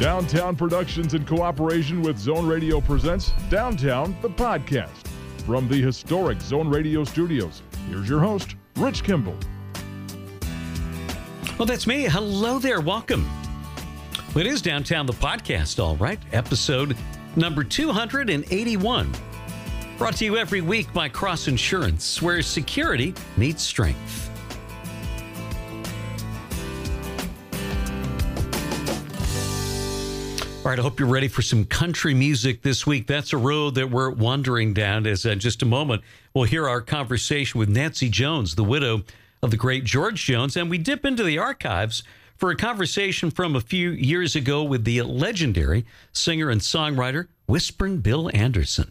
Downtown Productions in cooperation with Zone Radio presents Downtown, the podcast. From the historic Zone Radio studios, here's your host, Rich Kimball. Well, that's me. Hello there. Welcome. It is Downtown, the podcast, all right. Episode number 281. Brought to you every week by Cross Insurance, where security meets strength. All right, I hope you're ready for some country music this week. That's a road that we're wandering down. As in just a moment, we'll hear our conversation with Nancy Jones, the widow of the great George Jones, and we dip into the archives for a conversation from a few years ago with the legendary singer and songwriter Whisperin' Bill Anderson.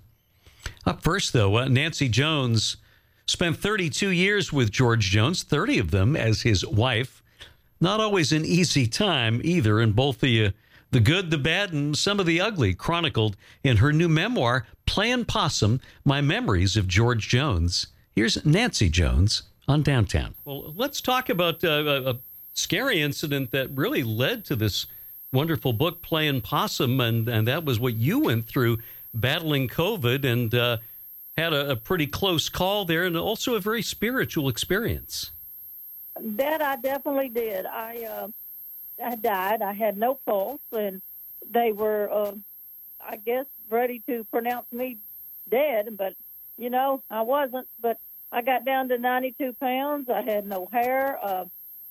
Up first, though, uh, Nancy Jones spent 32 years with George Jones, 30 of them as his wife. Not always an easy time either, and both the uh, the good, the bad, and some of the ugly chronicled in her new memoir, Playin' Possum My Memories of George Jones. Here's Nancy Jones on Downtown. Well, let's talk about uh, a scary incident that really led to this wonderful book, Playin' Possum, and, and that was what you went through battling COVID and uh, had a, a pretty close call there and also a very spiritual experience. That I definitely did. I. Uh I died. I had no pulse, and they were, uh, I guess, ready to pronounce me dead. But you know, I wasn't. But I got down to 92 pounds. I had no hair. Uh,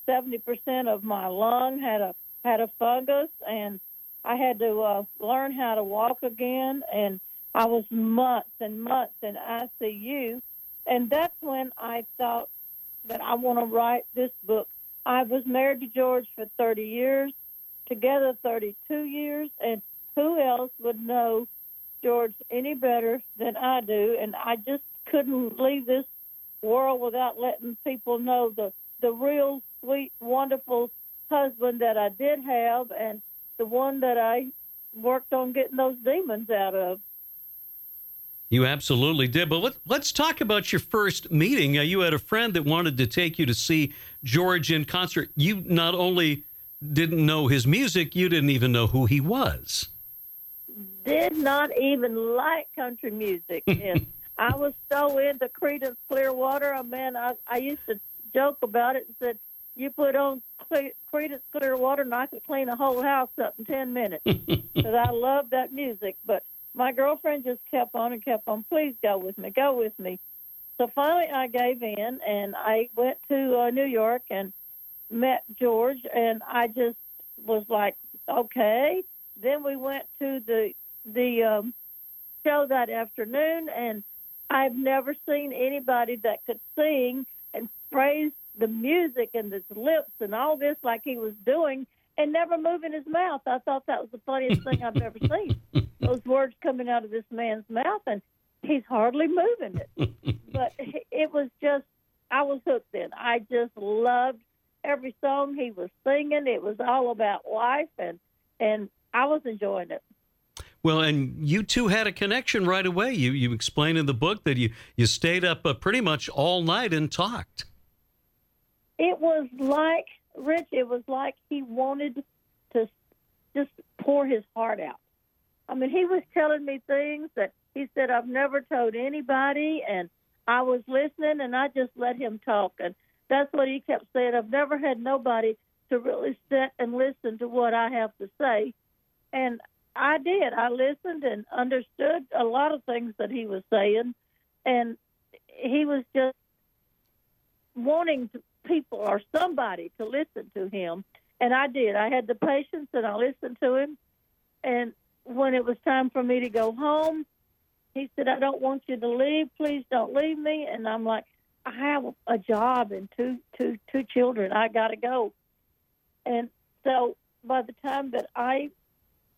70% of my lung had a had a fungus, and I had to uh, learn how to walk again. And I was months and months in ICU, and that's when I thought that I want to write this book I was married to George for 30 years, together 32 years, and who else would know George any better than I do? And I just couldn't leave this world without letting people know the the real sweet, wonderful husband that I did have, and the one that I worked on getting those demons out of. You absolutely did. But let, let's talk about your first meeting. Uh, you had a friend that wanted to take you to see George in concert. You not only didn't know his music, you didn't even know who he was. Did not even like country music. and I was so into Creedence Clearwater. I mean, I, I used to joke about it and said, you put on Creedence Clearwater and I could clean a whole house up in 10 minutes. Because I love that music. But my girlfriend just kept on and kept on. Please go with me. Go with me. So finally, I gave in and I went to uh, New York and met George, and I just was like, okay. Then we went to the the um, show that afternoon, and I've never seen anybody that could sing and praise the music and his lips and all this like he was doing and never moving his mouth. I thought that was the funniest thing I've ever seen. Those words coming out of this man's mouth, and he's hardly moving it. but it was just, I was hooked in. I just loved every song he was singing. It was all about life, and and I was enjoying it. Well, and you two had a connection right away. You you explain in the book that you you stayed up uh, pretty much all night and talked. It was like Rich. It was like he wanted to just pour his heart out. I mean, he was telling me things that he said I've never told anybody, and I was listening, and I just let him talk, and that's what he kept saying. I've never had nobody to really sit and listen to what I have to say, and I did. I listened and understood a lot of things that he was saying, and he was just wanting to, people or somebody to listen to him, and I did. I had the patience, and I listened to him, and when it was time for me to go home, he said, I don't want you to leave. Please don't leave me. And I'm like, I have a job and two, two, two children. I got to go. And so by the time that I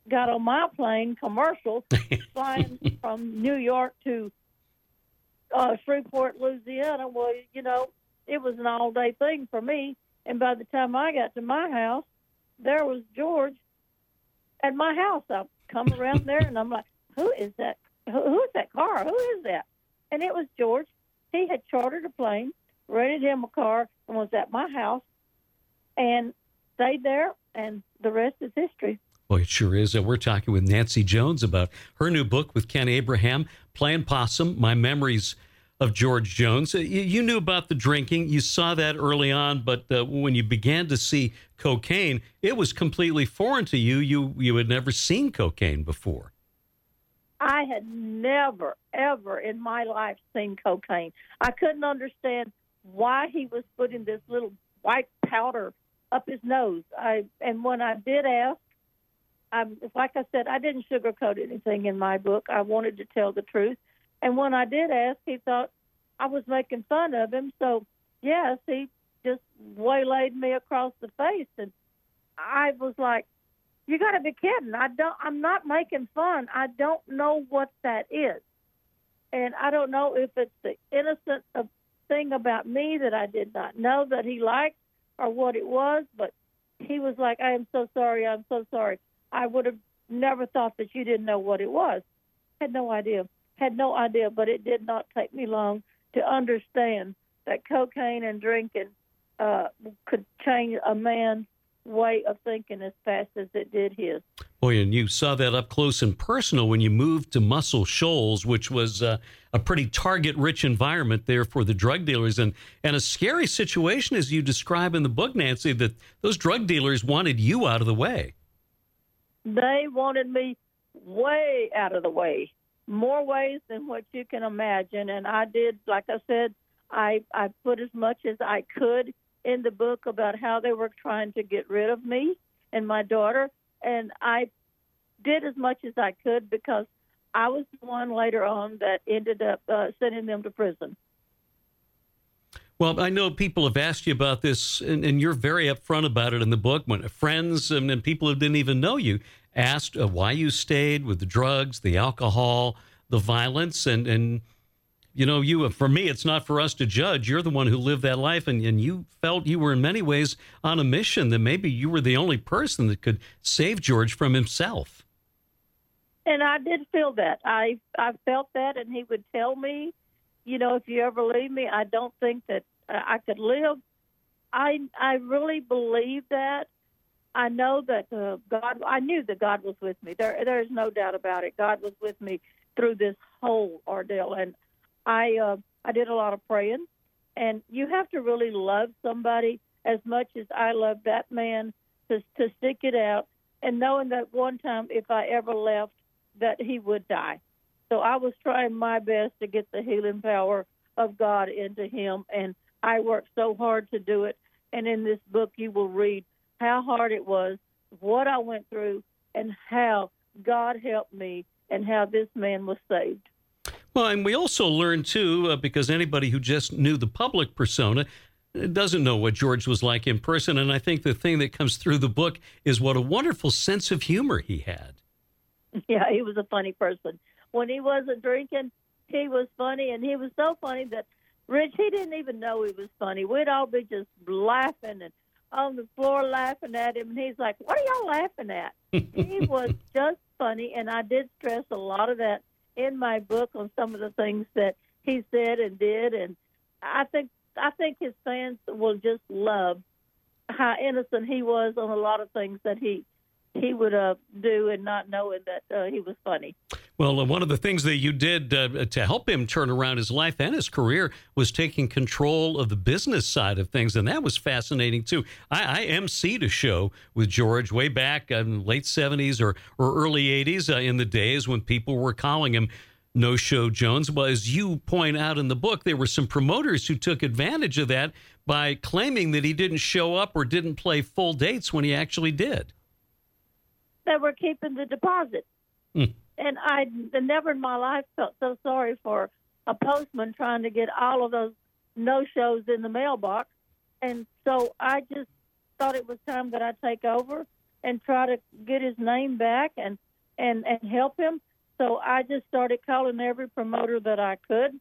got on my plane, commercial, flying from New York to uh, Shreveport, Louisiana, well, you know, it was an all day thing for me. And by the time I got to my house, there was George at my house. I come around there, and I'm like, who is that? Who, who is that car? Who is that? And it was George. He had chartered a plane, rented him a car, and was at my house, and stayed there. And the rest is history. Boy, it sure is. We're talking with Nancy Jones about her new book with Ken Abraham, Playin' Possum, My Memories of George Jones. Uh, you, knew about the drinking. You saw that early on, but uh, when you began to see cocaine, it was completely foreign to you. You you had never seen cocaine before. I had never, ever in my life seen cocaine. I couldn't understand why he was putting this little white powder up his nose. I and when I did ask, I like I said, I didn't sugarcoat anything in my book. I wanted to tell the truth. And when I did ask, he thought I was making fun of him. So yes, he just waylaid me across the face, and I was like, "You got to be kidding! I don't. I'm not making fun. I don't know what that is, and I don't know if it's the innocent thing about me that I did not know that he liked, or what it was. But he was like, "I am so sorry. I'm so sorry. I would have never thought that you didn't know what it was. Had no idea. Had no idea. But it did not take me long to understand that cocaine and drinking uh, could change a man's way of thinking as fast as it did his. Boy, and you saw that up close and personal when you moved to Muscle Shoals, which was uh, a pretty target-rich environment there for the drug dealers, and and a scary situation, as you describe in the book, Nancy, that those drug dealers wanted you out of the way. They wanted me way out of the way, more ways than what you can imagine, and I did, like I said, I I put as much as I could in the book about how they were trying to get rid of me and my daughter, and I did as much as I could because I was the one later on that ended up uh, sending them to prison. Well, I know people have asked you about this, and, and you're very upfront about it in the book. When friends and, and people who didn't even know you asked uh, why you stayed with the drugs, the alcohol, the violence, and and you know, you for me, it's not for us to judge. You're the one who lived that life, and, and you felt you were in many ways on a mission that maybe you were the only person that could save George from himself. And I did feel that. I I felt that, and he would tell me, you know, if you ever leave me, I don't think that uh, I could live. I I really believe that. I know that uh, God. I knew that God was with me. There there is no doubt about it. God was with me through this whole ordeal, and I uh, I did a lot of praying, and you have to really love somebody as much as I love that man to to stick it out, and knowing that one time if I ever left, that he would die. So I was trying my best to get the healing power of God into him, and I worked so hard to do it. And in this book, you will read how hard it was, what I went through, and how God helped me, and how this man was saved. Well, and we also learned too, uh, because anybody who just knew the public persona uh, doesn't know what George was like in person. And I think the thing that comes through the book is what a wonderful sense of humor he had. Yeah, he was a funny person. When he wasn't drinking, he was funny, and he was so funny that Rich, he didn't even know he was funny. We'd all be just laughing and on the floor laughing at him, and he's like, "What are y'all laughing at?" he was just funny, and I did stress a lot of that in my book on some of the things that he said and did, and I think I think his fans will just love how innocent he was on a lot of things that he he would uh, do and not knowing that uh, he was funny. Well, uh, one of the things that you did uh, to help him turn around his life and his career was taking control of the business side of things, and that was fascinating too. I, I emceed a show with George way back in late '70s or, or early '80s uh, in the days when people were calling him no Show Jones. Well, as you point out in the book, there were some promoters who took advantage of that by claiming that he didn't show up or didn't play full dates when he actually did. They were keeping the deposit. Mm. And I never in my life felt so sorry for a postman trying to get all of those no shows in the mailbox. And so I just thought it was time that I take over and try to get his name back and, and, and help him. So I just started calling every promoter that I could,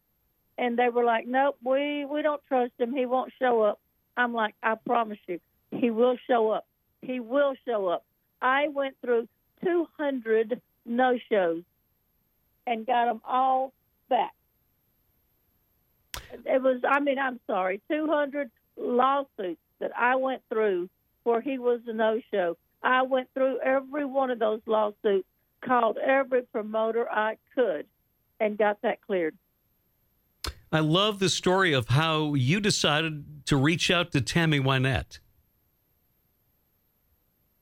and they were like, "Nope, we we don't trust him. He won't show up." I'm like, "I promise you, he will show up. He will show up." I went through 200 no shows and got them all back. It was, I mean, I'm sorry, 200 lawsuits that I went through where he was a no show. I went through every one of those lawsuits, called every promoter I could, and got that cleared. I love the story of how you decided to reach out to Tammy Wynette.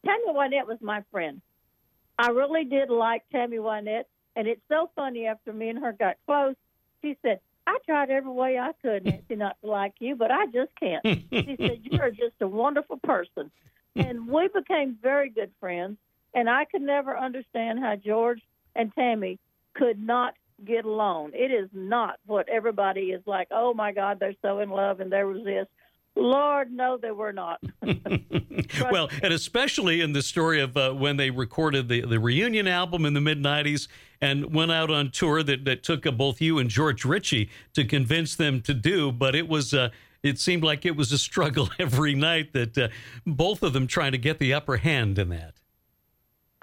Tammy Wynette was my friend. I really did like Tammy Wynette, and it's so funny after me and her got close, she said, I tried every way I could, Nancy, not to like you, but I just can't. She said, You're just a wonderful person. And we became very good friends, and I could never understand how George and Tammy could not get along. It is not what everybody is like, oh my God, they're so in love and there was this. Lord, no, they were not. well, and especially in the story of uh, when they recorded the, the reunion album in the mid 90s and went out on tour that, that took uh, both you and George Richey to convince them to do. But it was, uh, it seemed like it was a struggle every night that uh, both of them trying to get the upper hand in that.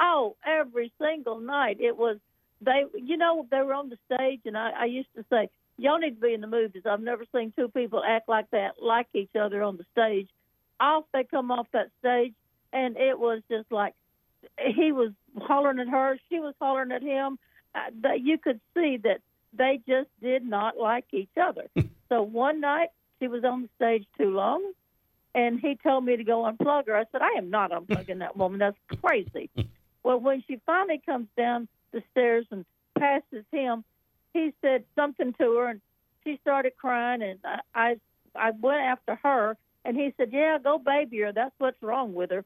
Oh, every single night. It was, they, you know, they were on the stage, and I, I used to say, y'all need to be in the movies. I've never seen two people act like that, like each other on the stage. Off they come off that stage, and it was just like he was hollering at her, she was hollering at him. Uh, that you could see that they just did not like each other. so one night she was on the stage too long, and he told me to go unplug her. I said, I am not unplugging that woman. That's crazy. well, when she finally comes down the stairs and passes him, he said something to her, and she started crying, and I, I I went after her, and he said, "Yeah, go baby her. That's what's wrong with her."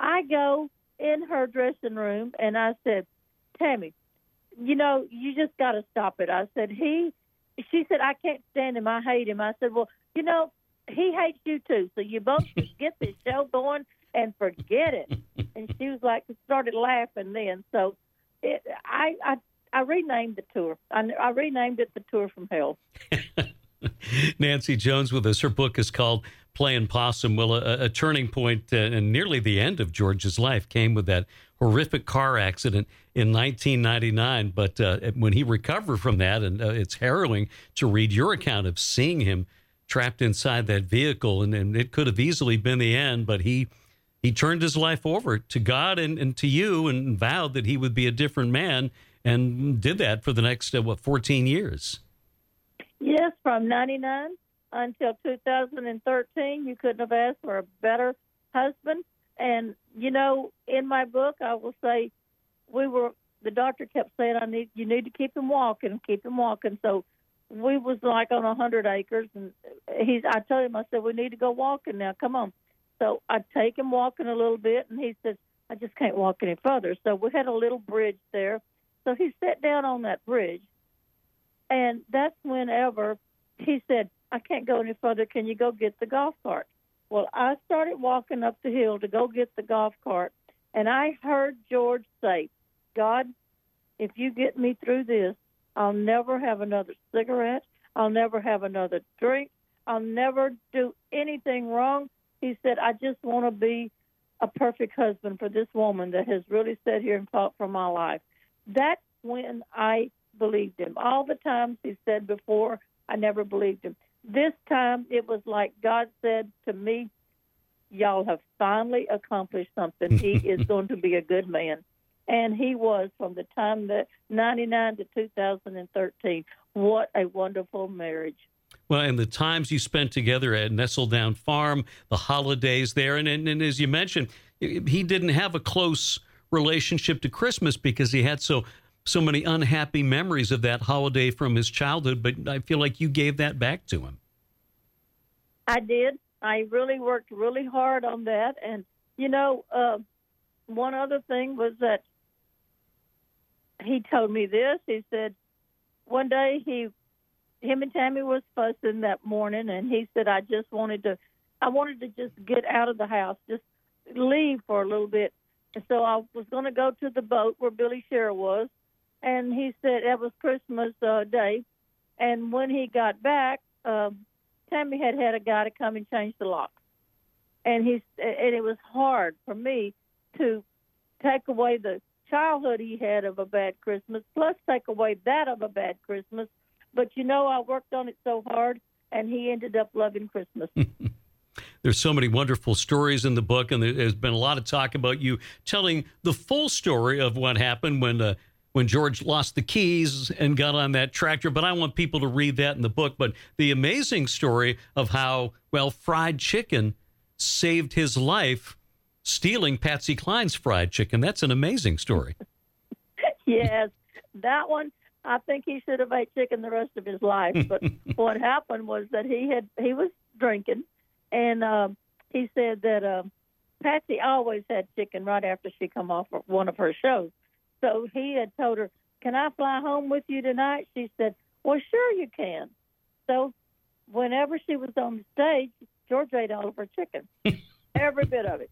I go in her dressing room, and I said, "Tammy, you know, you just got to stop it." I said, "He," she said, "I can't stand him. I hate him." I said, "Well, you know, he hates you too. So you both get this show going and forget it." And she was like, started laughing then. So it, I, I I renamed the tour. I, I renamed it the Tour from Hell. Nancy Jones with us. Her book is called Playing Possum. Well, a, a turning point uh, and nearly the end of George's life came with that horrific car accident in 1999. But uh, when he recovered from that, and uh, it's harrowing to read your account of seeing him trapped inside that vehicle, and, and it could have easily been the end, but he he turned his life over to God and, and to you and vowed that he would be a different man and did that for the next, uh, what, 14 years? Yes, from 99 until 2013. You couldn't have asked for a better husband. And, you know, in my book, I will say we were, the doctor kept saying, I need, you need to keep him walking, keep him walking. So we was like on a hundred acres and he's, I told him, I said, we need to go walking now. Come on. So I take him walking a little bit and he says, I just can't walk any further. So we had a little bridge there so he sat down on that bridge, and that's whenever he said, I can't go any further. Can you go get the golf cart? Well, I started walking up the hill to go get the golf cart, and I heard George say, God, if you get me through this, I'll never have another cigarette. I'll never have another drink. I'll never do anything wrong. He said, I just want to be a perfect husband for this woman that has really sat here and fought for my life. That's when I believed him. All the times he said before, I never believed him. This time it was like God said to me, Y'all have finally accomplished something. He is going to be a good man. And he was from the time that 99 to 2013. What a wonderful marriage. Well, and the times you spent together at Nestledown Farm, the holidays there, and, and, and as you mentioned, he didn't have a close relationship to Christmas because he had so so many unhappy memories of that holiday from his childhood. But I feel like you gave that back to him. I did. I really worked really hard on that, and you know, uh, one other thing was that he told me this. He said one day he, him and Tammy was fussing that morning, and he said, "I just wanted to, I wanted to just get out of the house, just leave for a little bit." And so I was going to go to the boat where Billy Sherrill was, and he said that was Christmas uh, Day. And when he got back, uh, Tammy had had a guy to come and change the locks, and he's and it was hard for me to take away the childhood he had of a bad Christmas, plus take away that of a bad Christmas. But you know, I worked on it so hard, and he ended up loving Christmas. there's so many wonderful stories in the book, and there's been a lot of talk about you telling the full story of what happened when uh, when George lost the keys and got on that tractor. But I want people to read that in the book. But the amazing story of how well fried chicken saved his life, stealing Patsy Cline's fried chicken. That's an amazing story. yes, that one. I think he should have ate chicken the rest of his life. But what happened was that he had he was drinking, and um, he said that uh, Patsy always had chicken right after she come off of one of her shows. So he had told her, "Can I fly home with you tonight?" She said, "Well, sure you can." So whenever she was on the stage, George ate all of her chicken, every bit of it.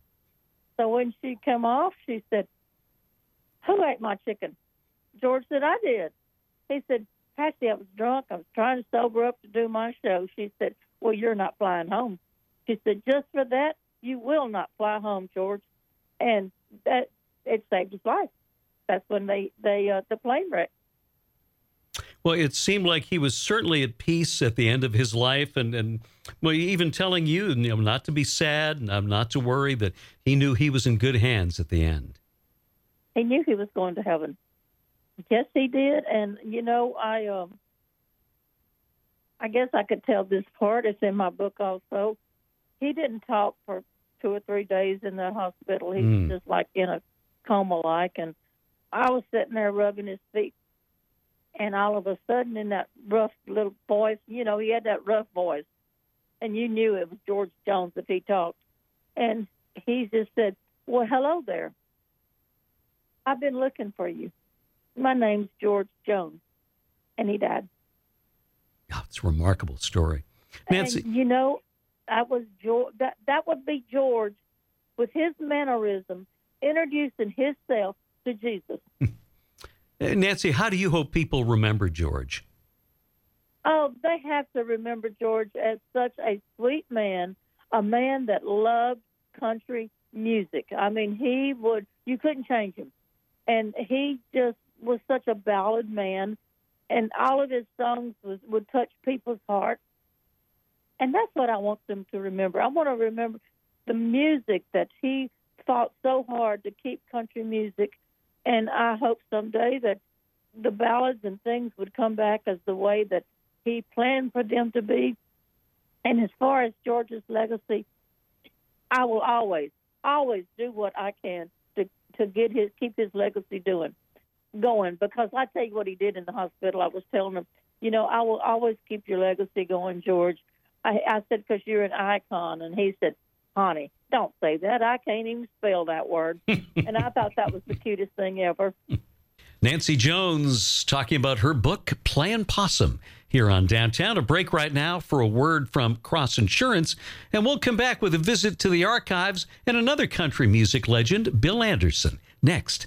So when she come off, she said, "Who ate my chicken?" George said, "I did." He said, "Patsy, I was drunk. I was trying to sober up to do my show." She said, "Well, you're not flying home." She said, "Just for that, you will not fly home, George." And that it saved his life. That's when they they uh, the plane wrecked. Well, it seemed like he was certainly at peace at the end of his life, and and well, even telling you, you know, not to be sad and not to worry. That he knew he was in good hands at the end. He knew he was going to heaven. Yes, he did, and you know, I um, I guess I could tell this part. It's in my book also. He didn't talk for two or three days in the hospital. He mm. was just like in a coma, like, and I was sitting there rubbing his feet, and all of a sudden, in that rough little voice, you know, he had that rough voice, and you knew it was George Jones if he talked. And he just said, Well, hello there. I've been looking for you. My name's George Jones. And he died. Oh, it's a remarkable story. Nancy. And, you know, I was George, that, that would be George with his mannerism introducing himself to Jesus. Eh, Nancy, how do you hope people remember George? Oh, they have to remember George as such a sweet man, a man that loved country music. I mean, he would, you couldn't change him. And he just was such a ballad man, and all of his songs was, would touch people's hearts. And that's what I want them to remember. I want to remember the music that he fought so hard to keep country music and I hope someday that the ballads and things would come back as the way that he planned for them to be. And as far as George's legacy, I will always, always do what I can to to get his keep his legacy doing going. Because I tell you what he did in the hospital. I was telling him, you know, I will always keep your legacy going, George. I, I said because you're an icon, and he said, honey, don't say that. I can't even spell that word. and I thought that was the cutest thing ever. Nancy Jones talking about her book, Playin' Possum, here on Downtown. A break right now for a word from Cross Insurance, and we'll come back with a visit to the archives and another country music legend, Bill Anderson, next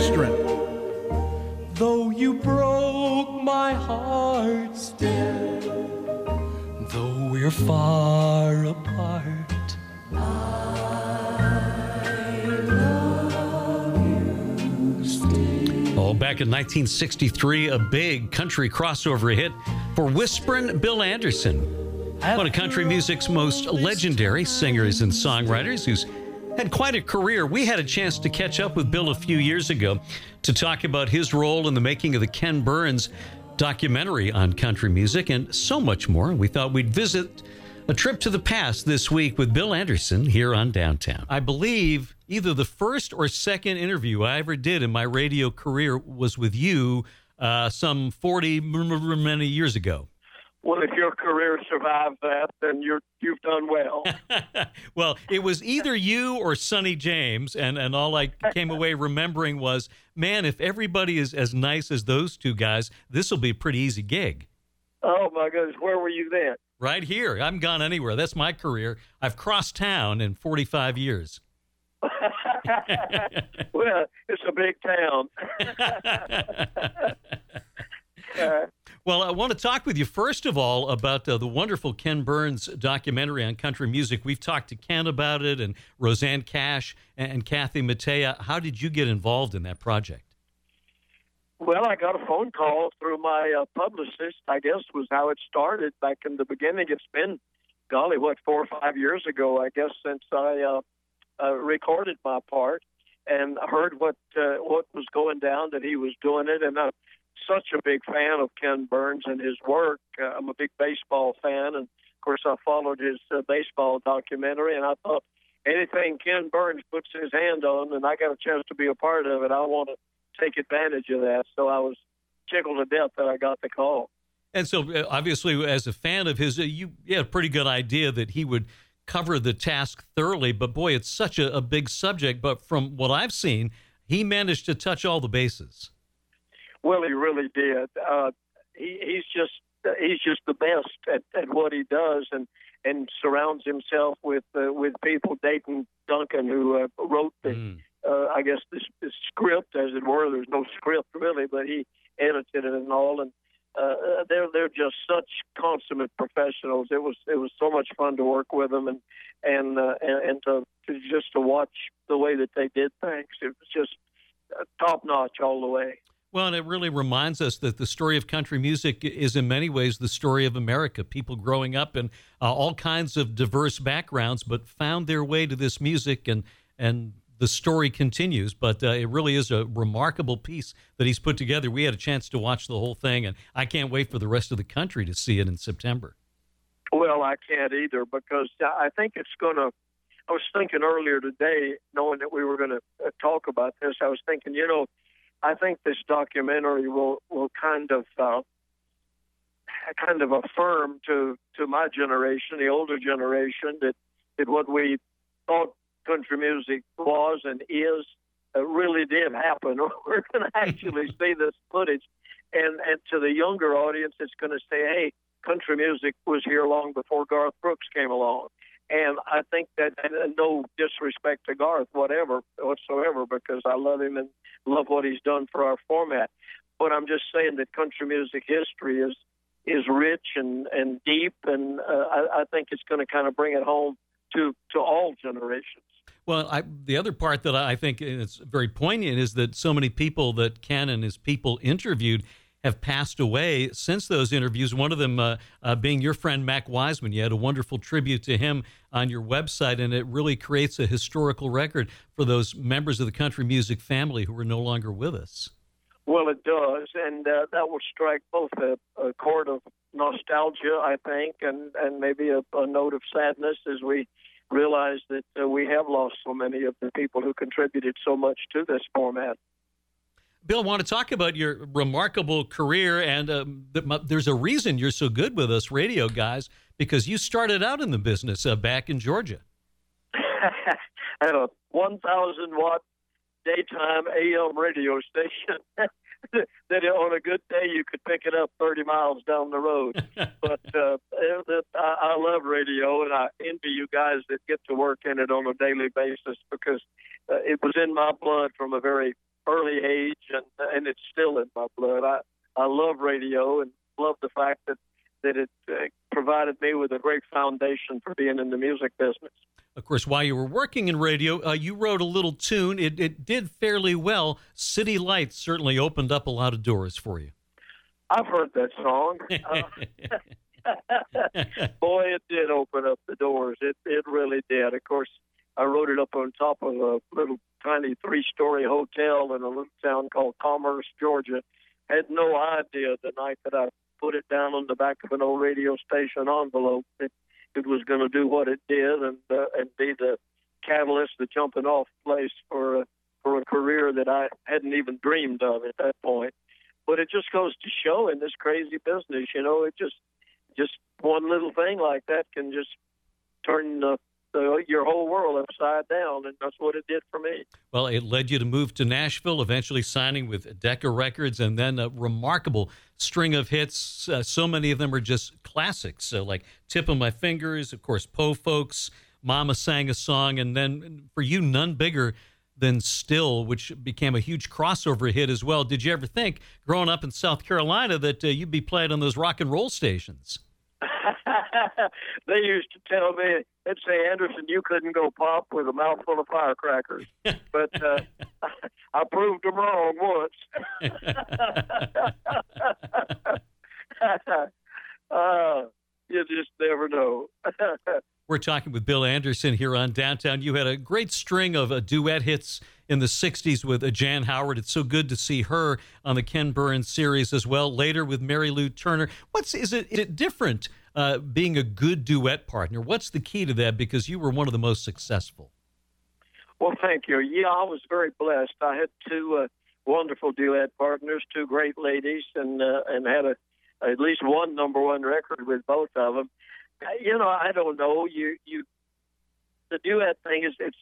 strength. Though you broke my heart still, though we're far apart, Oh, back in 1963, a big country crossover hit for Whisperin' Bill Anderson, one of country music's most legendary singers and songwriters who's had quite a career. We had a chance to catch up with Bill a few years ago to talk about his role in the making of the Ken Burns documentary on country music and so much more. We thought we'd visit a trip to the past this week with Bill Anderson here on Downtown. I believe either the first or second interview I ever did in my radio career was with you uh, some 40 many years ago. Well, if your career survived that, then you're you've done well. well, it was either you or Sonny James, and and all I came away remembering was, man, if everybody is as nice as those two guys, this will be a pretty easy gig. Oh my goodness, where were you then? right here. I haven't gone anywhere. That's my career. I've crossed town in 45 years. well, it's a big town. uh, well, I want to talk with you first of all about uh, the wonderful Ken Burns documentary on country music. We've talked to Ken about it, and Rosanne Cash and, and Kathy Mattea. How did you get involved in that project? Well, I got a phone call through my uh, publicist. I guess was how it started back in the beginning. It's been, golly, what four or five years ago, I guess, since I uh, uh, recorded my part and heard what uh, what was going down that he was doing it, and I'm such a big fan of Ken Burns and his work. Uh, I'm a big baseball fan, and of course I followed his uh, baseball documentary, and I thought anything Ken Burns puts his hand on, and I got a chance to be a part of it, I want to take advantage of that. So I was tickled to death that I got the call. And so, uh, obviously, as a fan of his, uh, you, had a pretty good idea that he would cover the task thoroughly. But boy, it's such a, a big subject. But from what I've seen, he managed to touch all the bases. Well, he really did. Uh, he, he's just he's just the best at, at what he does, and and surrounds himself with uh, with people. Dayton Duncan, who uh, wrote the, mm. uh, I guess the, this script, as it were. There's no script really, but he edited it and all, and uh, they're they're just such consummate professionals. It was it was so much fun to work with them, and and uh, and, and to, to just to watch the way that they did things. It was just uh, top notch all the way. Well, and it really reminds us that the story of country music is in many ways the story of America. People growing up in uh, all kinds of diverse backgrounds, but found their way to this music, and and the story continues. But uh, it really is a remarkable piece that he's put together. We had a chance to watch the whole thing, and I can't wait for the rest of the country to see it in September. Well, I can't either because I think it's going to. I was thinking earlier today, knowing that we were going to uh, talk about this, I was thinking, you know I think this documentary will will kind of uh, kind of affirm to to my generation, the older generation, that that what we thought country music was and is uh, really did happen. We're going to actually see this footage, and and to the younger audience, it's going to say, "Hey, country music was here long before Garth Brooks came along." And I think that, no disrespect to Garth, whatever whatsoever, because I love him and love what he's done for our format. But I'm just saying that country music history is is rich and and deep, and uh, I, I think it's going to kind of bring it home to to all generations. Well, I, the other part that I think is very poignant is that so many people that Ken and his people interviewed have passed away since those interviews. One of them uh, uh, being your friend Mac Wiseman. You had a wonderful tribute to him on your website, and it really creates a historical record for those members of the country music family who are no longer with us. Well, it does, and uh, that will strike both a, a, chord of nostalgia, I think, and and maybe a, a note of sadness as we realize that uh, we have lost so many of the people who contributed so much to this format. Bill, I want to talk about your remarkable career, and um, there's a reason you're so good with us radio guys because you started out in the business uh, back in Georgia. I At a 1,000 watt daytime AM radio station. that on a good day you could pick it up 30 miles down the road. but uh, it, I, I love radio, and I envy you guys that get to work in it on a daily basis because uh, it was in my blood from a very early age, and and it's still in my blood. I I love radio and love the fact that that it uh, provided me with a great foundation for being in the music business. Of course, while you were working in radio, uh, you wrote a little tune. It, it did fairly well. City Lights certainly opened up a lot of doors for you. I've heard that song. Uh, boy, it did open up the doors. It it really did. Of course, I wrote it up on top of a little tiny three-story hotel in a little town called Commerce, Georgia. Had no idea the night that I put it down on the back of an old radio station envelope that it was going to do what it did and uh, and be the catalyst, the jumping off place for a, for a career that I hadn't even dreamed of at that point. But it just goes to show in this crazy business, you know, it just just one little thing like that can just turn the the, your whole world upside down, and that's what it did for me. Well, it led you to move to Nashville, eventually signing with Decca Records, and then a remarkable string of hits. Uh, so many of them are just classics, so like "Tip of My Fingers," of course, "Po Folks," "Mama Sang a Song," and then for you, none bigger than "Still," which became a huge crossover hit as well. Did you ever think, growing up in South Carolina, that uh, you'd be played on those rock and roll stations? they used to tell me, they'd say, Anderson, you couldn't go pop with a mouthful of firecrackers. but uh, I proved them wrong once. uh, you just never know. We're talking with Bill Anderson here on Downtown. You had a great string of uh, duet hits in the 60s with uh, Jan Howard. It's so good to see her on the Ken Burns series as well. Later with Mary Lou Turner. What's is it, is it different uh, being a good duet partner? What's the key to that? Because you were one of the most successful. Well, thank you. Yeah, I was very blessed. I had two uh, wonderful duet partners, two great ladies, and uh, and had a at least one number one record with both of them you know, I don't know. You you the duet thing is it's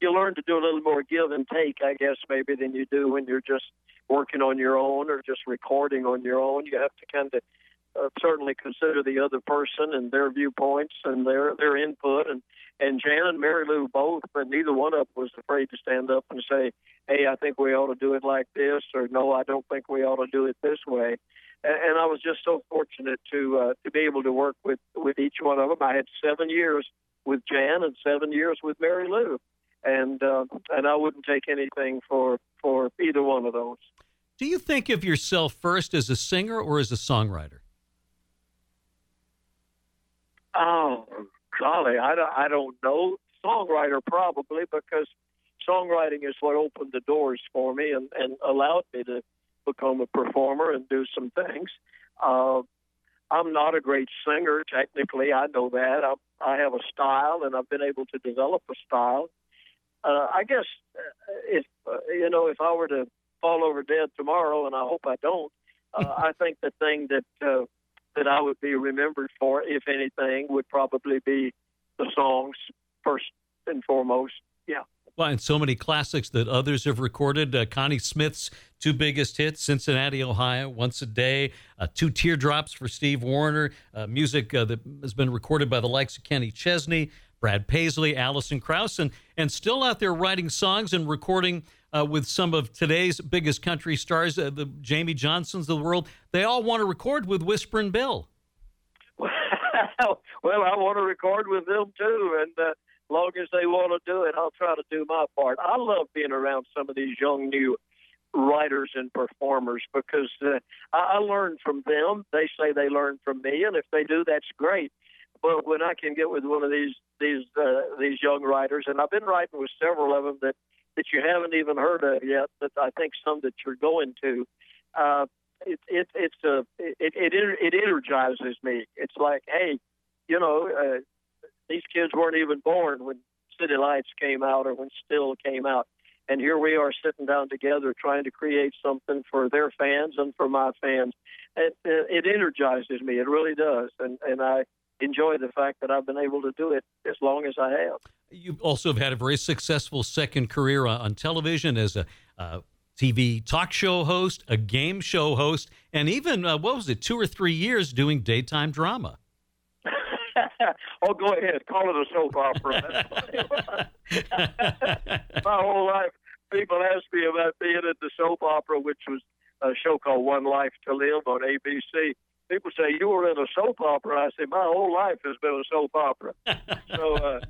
you learn to do a little more give and take, I guess, maybe than you do when you're just working on your own or just recording on your own. You have to kind of uh, certainly consider the other person and their viewpoints and their their input and and Jan and Mary Lou both, but neither one of them was afraid to stand up and say, "Hey, I think we ought to do it like this," or "No, I don't think we ought to do it this way." And I was just so fortunate to uh, to be able to work with with each one of them. I had seven years with Jan and seven years with Mary Lou, and uh, and I wouldn't take anything for for either one of those. Do you think of yourself first as a singer or as a songwriter? Oh, golly, I don't, I don't know. Songwriter probably because songwriting is what opened the doors for me and, and allowed me to become a performer and do some things. Uh, I'm not a great singer technically. I know that. I, I have a style, and I've been able to develop a style. Uh, I guess uh, if uh, you know, if I were to fall over dead tomorrow, and I hope I don't, uh, I think the thing that uh, that I would be remembered for, if anything, would probably be the songs first and foremost. Yeah. Well, and so many classics that others have recorded. Uh, Connie Smith's two biggest hits, Cincinnati, Ohio, Once a Day, uh, Two Teardrops for Steve Wariner, uh, music uh, that has been recorded by the likes of Kenny Chesney, Brad Paisley, Alison Krauss, and, and still out there writing songs and recording uh, with some of today's biggest country stars, uh, the Jamie Johnsons of the world. They all want to record with Whisperin' Bill. well, I want to record with them too, and long as they want to do it, I'll try to do my part. I love being around some of these young new writers and performers because uh, I, I learn from them. They say they learn from me, and if they do, that's great. But when I can get with one of these these uh, these young writers, and I've been writing with several of them that that you haven't even heard of yet, but I think some that you're going to. Uh, it, it, it's a it, it it energizes me. It's like, hey, you know, uh, these kids weren't even born when City Lights came out or when Still came out. And here we are sitting down together trying to create something for their fans and for my fans. It, it energizes me. It really does. And, and I enjoy the fact that I've been able to do it as long as I have. You also have had a very successful second career on television as a uh, TV talk show host, a game show host, and even, uh, what was it, two or three years doing daytime drama. oh, go ahead. Call it a soap opera. My whole life, people ask me about being in the soap opera, which was a show called One Life to Live on ABC. People say you were in a soap opera. I say my whole life has been a soap opera. so uh,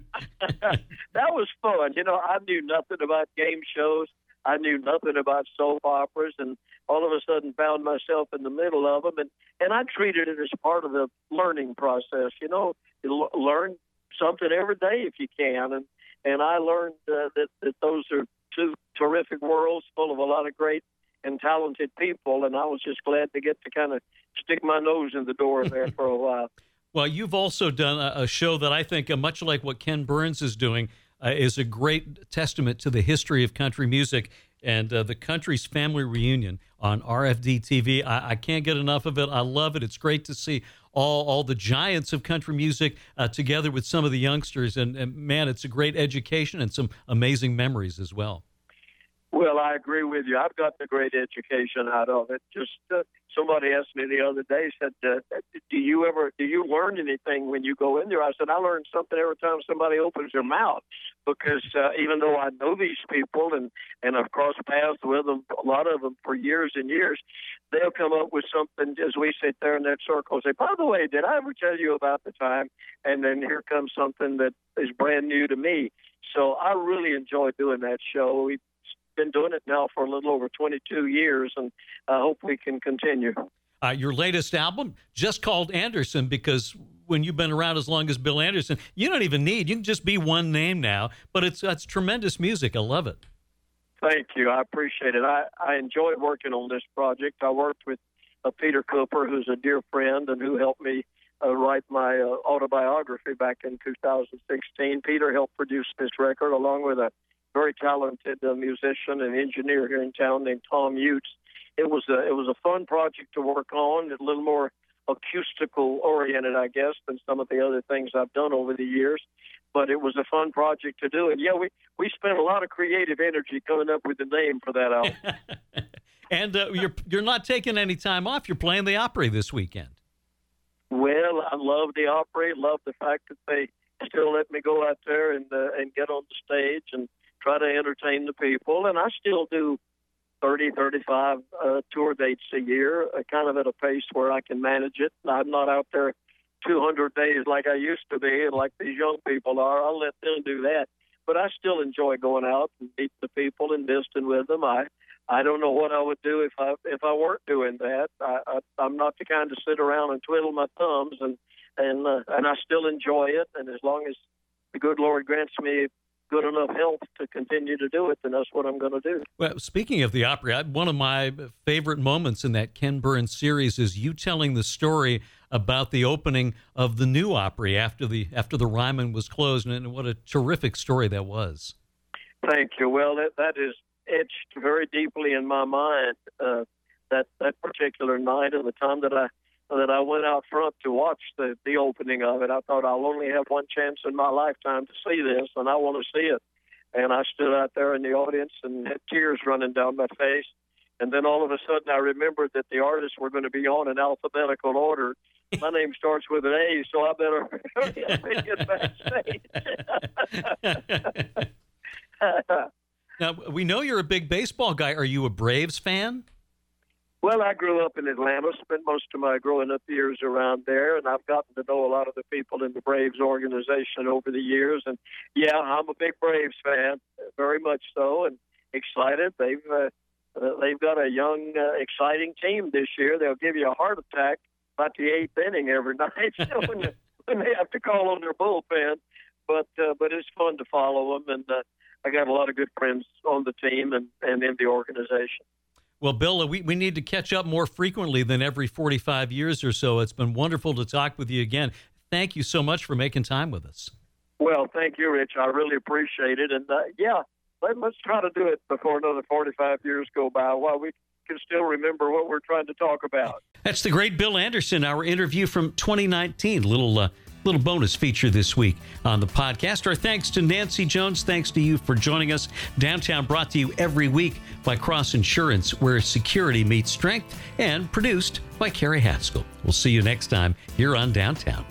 that was fun. You know, I knew nothing about game shows. I knew nothing about soap operas, and all of a sudden found myself in the middle of them, and and I treated it as part of the learning process. You know, you learn something every day if you can, and and I learned uh, that that those are two terrific worlds full of a lot of great and talented people, and I was just glad to get to kind of stick my nose in the door there for a while. Well, you've also done a, a show that I think, uh, much like what Ken Burns is doing, uh, is a great testament to the history of country music and uh, the country's family reunion on RFD TV. I, I, can't get enough of it. I love it. It's great to see all all the giants of country music uh, together with some of the youngsters. And, and man, it's a great education and some amazing memories as well. Well, I agree with you. I've gotten a great education out of it. Just uh, somebody asked me the other day, said, uh, "Do you ever do you learn anything when you go in there?" I said, "I learn something every time somebody opens their mouth." Because uh, even though I know these people and and I've crossed paths with them, a lot of them for years and years, they'll come up with something as we sit there in that circle. And say, "By the way, did I ever tell you about the time?" And then here comes something that is brand new to me. So I really enjoy doing that show. We been doing it now for a little over 22 years, and I hope we can continue. Uh, your latest album, just called Anderson, because when you've been around as long as Bill Anderson, you don't even need, you can just be one name now, but it's, it's tremendous music. I love it. Thank you. I appreciate it. I, I enjoyed working on this project. I worked with uh, Peter Cooper, who's a dear friend and who helped me uh, write my uh, autobiography back in 2016. Peter helped produce this record along with a very talented uh, musician and engineer here in town named Thomm Jutz. It was a it was a fun project to work on, a little more acoustical oriented, I guess, than some of the other things I've done over the years. But it was a fun project to do, and yeah, we we spent a lot of creative energy coming up with the name for that album. and uh, you're you're not taking any time off. You're playing the Opry this weekend. Well, I love the Opry. Love the fact that they still let me go out there and uh, and get on the stage and try to entertain the people, and I still do 30, 35 uh, tour dates a year, uh, kind of at a pace where I can manage it. I'm not out there 200 days like I used to be, like these young people are. I'll let them do that, but I still enjoy going out and meeting the people and visiting with them. I I don't know what I would do if I if I weren't doing that. I, I I'm not the kind to sit around and twiddle my thumbs, and and uh, and I still enjoy it. And as long as the good Lord grants me good enough health to continue to do it, then that's what I'm going to do. Well, speaking of the Opry, one of my favorite moments in that Ken Burns series is you telling the story about the opening of the new Opry after the after the Ryman was closed, and what a terrific story that was. Thank you. Well, that that is etched very deeply in my mind. Uh, that that particular night and the time that I that I went out front to watch the the opening of it. I thought I'll only have one chance in my lifetime to see this, and I want to see it. And I stood out there in the audience and had tears running down my face. And then all of a sudden, I remembered that the artists were going to be on in alphabetical order. My name starts with an A, so I better get backstage. now we know you're a big baseball guy. Are you a Braves fan? Well, I grew up in Atlanta, spent most of my growing up years around there, and I've gotten to know a lot of the people in the Braves organization over the years. And yeah, I'm a big Braves fan, very much so, and excited. They've uh, uh, they've got a young, uh, exciting team this year. They'll give you a heart attack about the eighth inning every night when, when they have to call on their bullpen. But uh, but it's fun to follow them, and uh, I got a lot of good friends on the team and, and in the organization. Well, Bill, we, we need to catch up more frequently than every 45 years or so. It's been wonderful to talk with you again. Thank you so much for making time with us. Well, thank you, Rich. I really appreciate it. And uh, yeah, let, us try to do it before another 45 years go by while we can still remember what we're trying to talk about. That's the great Bill Anderson, our interview from 2019. Little uh, little bonus feature this week on the podcast. Our thanks to Nancy Jones. Thanks to you for joining us. Downtown brought to you every week by Cross Insurance, where security meets strength, and produced by Carrie Haskell. We'll see you next time here on Downtown.